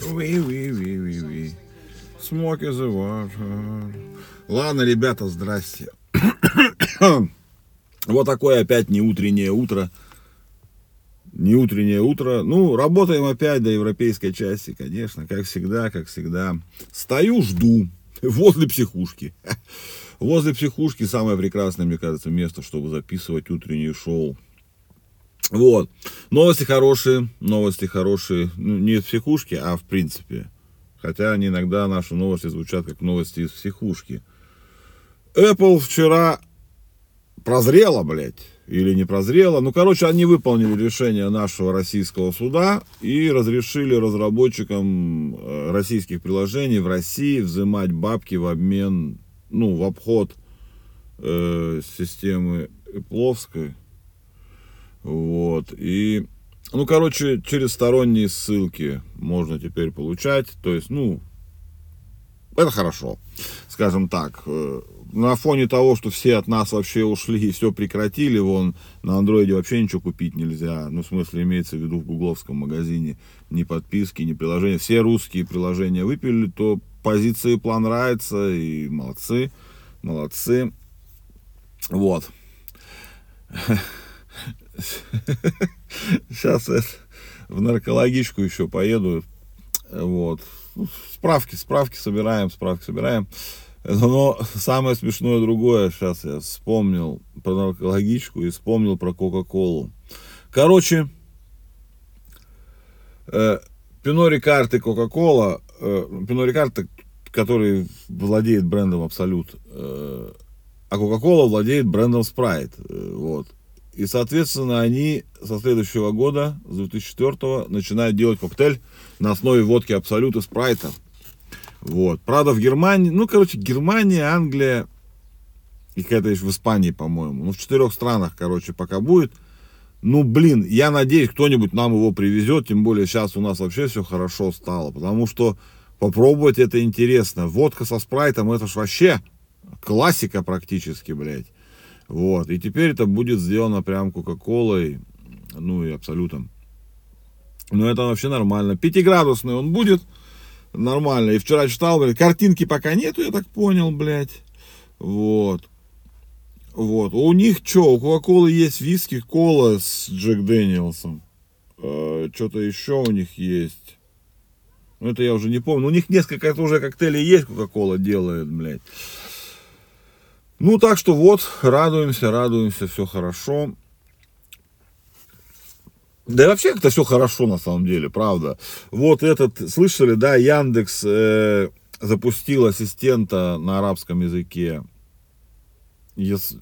Ви, ви, ви, ви, ви. Smoke is a water. Ладно, ребята, здрасте. вот такое опять не утреннее утро. Не утреннее утро. Ну, работаем опять до европейской части, конечно, как всегда, как всегда. Стою, жду возле психушки. Возле психушки самое прекрасное, мне кажется, место, чтобы записывать утреннее шоу. Вот. Новости хорошие, новости хорошие. Ну, не из психушки, а в принципе. Хотя они иногда наши новости звучат как новости из психушки. Apple вчера прозрела, блядь, или не прозрела. Ну, короче, они выполнили решение нашего российского суда и разрешили разработчикам э, российских приложений в России взимать бабки в обмен, ну, в обход э, системы Эпловской. Вот. И, ну, короче, через сторонние ссылки можно теперь получать. То есть, ну, это хорошо, скажем так. Э, на фоне того, что все от нас вообще ушли и все прекратили, вон на андроиде вообще ничего купить нельзя. Ну, в смысле, имеется в виду в гугловском магазине ни подписки, ни приложения. Все русские приложения выпили, то позиции план нравится, и молодцы, молодцы. Вот. Сейчас в наркологичку еще поеду. Вот. Ну, справки, справки собираем, справки собираем. Но самое смешное другое, сейчас я вспомнил про наркологичку и вспомнил про Кока-Колу. Короче, э, Пино Рикард и Кока-Кола, э, Пино Рикард, который владеет брендом Абсолют, э, а Кока-Кола владеет брендом Спрайт. Э, вот. И, соответственно, они со следующего года, с 2004 начинают делать коктейль на основе водки Абсолют и Спрайта. Вот. Правда, в Германии, ну, короче, Германия, Англия и какая-то еще в Испании, по-моему. Ну, в четырех странах, короче, пока будет. Ну, блин, я надеюсь, кто-нибудь нам его привезет, тем более сейчас у нас вообще все хорошо стало, потому что попробовать это интересно. Водка со спрайтом, это ж вообще классика практически, блядь. Вот, и теперь это будет сделано прям Кока-Колой, ну и Абсолютом. Ну, это вообще нормально. Пятиградусный он будет, нормально. И вчера читал, блядь, картинки пока нету, я так понял, блядь. Вот. Вот. У них что, у Кока-Колы есть виски, кола с Джек Дэниелсом. Э, Что-то еще у них есть. Ну, это я уже не помню. У них несколько уже коктейлей есть, Кока-Кола делает, блядь. Ну, так что вот, радуемся, радуемся, все хорошо. Да и вообще как-то все хорошо на самом деле, правда. Вот этот, слышали, да, Яндекс э, запустил ассистента на арабском языке. Ес...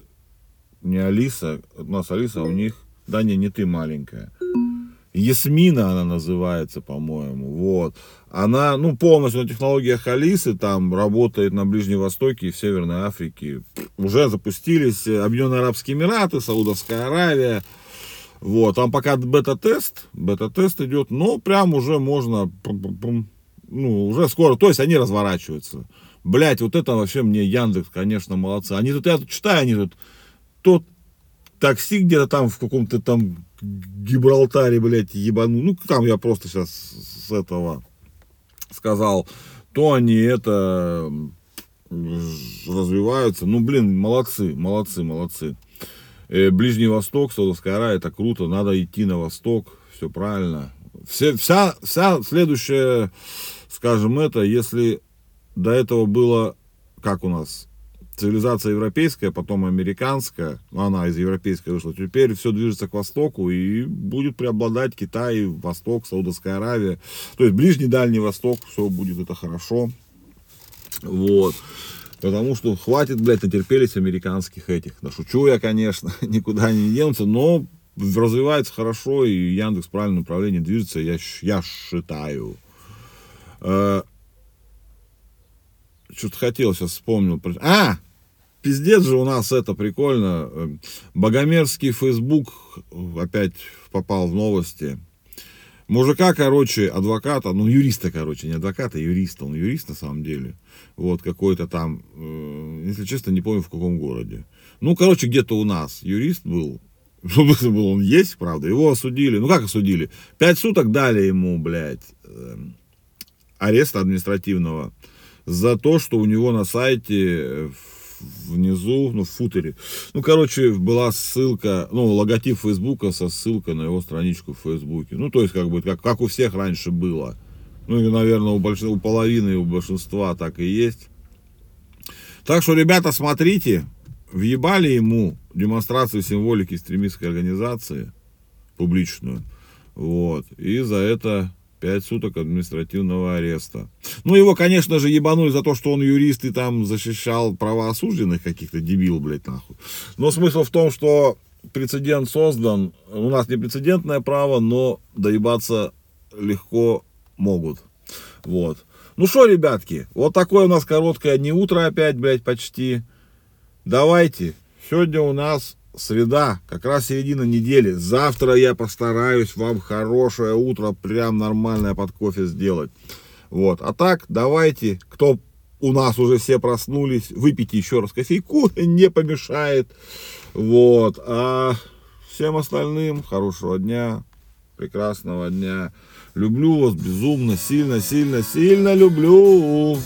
Не Алиса, у нас Алиса, а у них, да не, не ты маленькая. Ясмина она называется, по-моему, вот. Она, ну, полностью на технологиях Алисы, там, работает на Ближнем Востоке и в Северной Африке. Уже запустились Объединенные Арабские Эмираты, Саудовская Аравия, вот, там пока бета-тест, бета-тест идет, но прям уже можно, ну, уже скоро, то есть они разворачиваются. Блять, вот это вообще мне Яндекс, конечно, молодцы. Они тут, я тут читаю, они тут, тот такси где-то там в каком-то там Гибралтаре, блядь, ебану. Ну, там я просто сейчас с этого сказал, то они это развиваются. Ну, блин, молодцы, молодцы, молодцы. Э, Ближний Восток, Саудовская Аравия, это круто, надо идти на восток, все правильно. Все, вся, вся следующая, скажем это, если до этого было, как у нас, цивилизация европейская, потом американская, она из европейской вышла, теперь все движется к востоку и будет преобладать Китай, Восток, Саудовская Аравия, то есть Ближний, Дальний Восток, все будет это хорошо, вот. Потому что хватит, блядь, натерпелись американских этих. Да шучу я, конечно, никуда не денутся, но развивается хорошо, и Яндекс в правильном направлении движется, я, я считаю. Э, Что-то хотел, сейчас вспомнил. А! Пиздец же у нас это прикольно. Э, Богомерзкий Фейсбук опять попал в новости. Мужика, короче, адвоката, ну, юриста, короче, не адвоката, а юриста, он юрист на самом деле. Вот, какой-то там, э, если честно, не помню в каком городе. Ну, короче, где-то у нас юрист был, был, он есть, правда, его осудили. Ну, как осудили? Пять суток дали ему, блядь, э, ареста административного за то, что у него на сайте внизу, ну, в футере. Ну, короче, была ссылка, ну, логотип Фейсбука со ссылкой на его страничку в Фейсбуке. Ну, то есть, как бы, как, как у всех раньше было. Ну, и, наверное, у, больш... у половины у большинства так и есть. Так что, ребята, смотрите, въебали ему демонстрацию символики экстремистской организации, публичную, вот, и за это 5 суток административного ареста. Ну, его, конечно же, ебанули за то, что он юрист и там защищал права осужденных каких-то, дебил, блядь, нахуй. Но смысл в том, что прецедент создан, у нас не прецедентное право, но доебаться легко могут. Вот. Ну что, ребятки, вот такое у нас короткое не утро опять, блядь, почти. Давайте. Сегодня у нас среда, как раз середина недели. Завтра я постараюсь вам хорошее утро, прям нормальное под кофе сделать. Вот. А так, давайте, кто у нас уже все проснулись, выпейте еще раз кофейку, не помешает. Вот. А всем остальным хорошего дня, прекрасного дня. Люблю вас безумно, сильно, сильно, сильно люблю.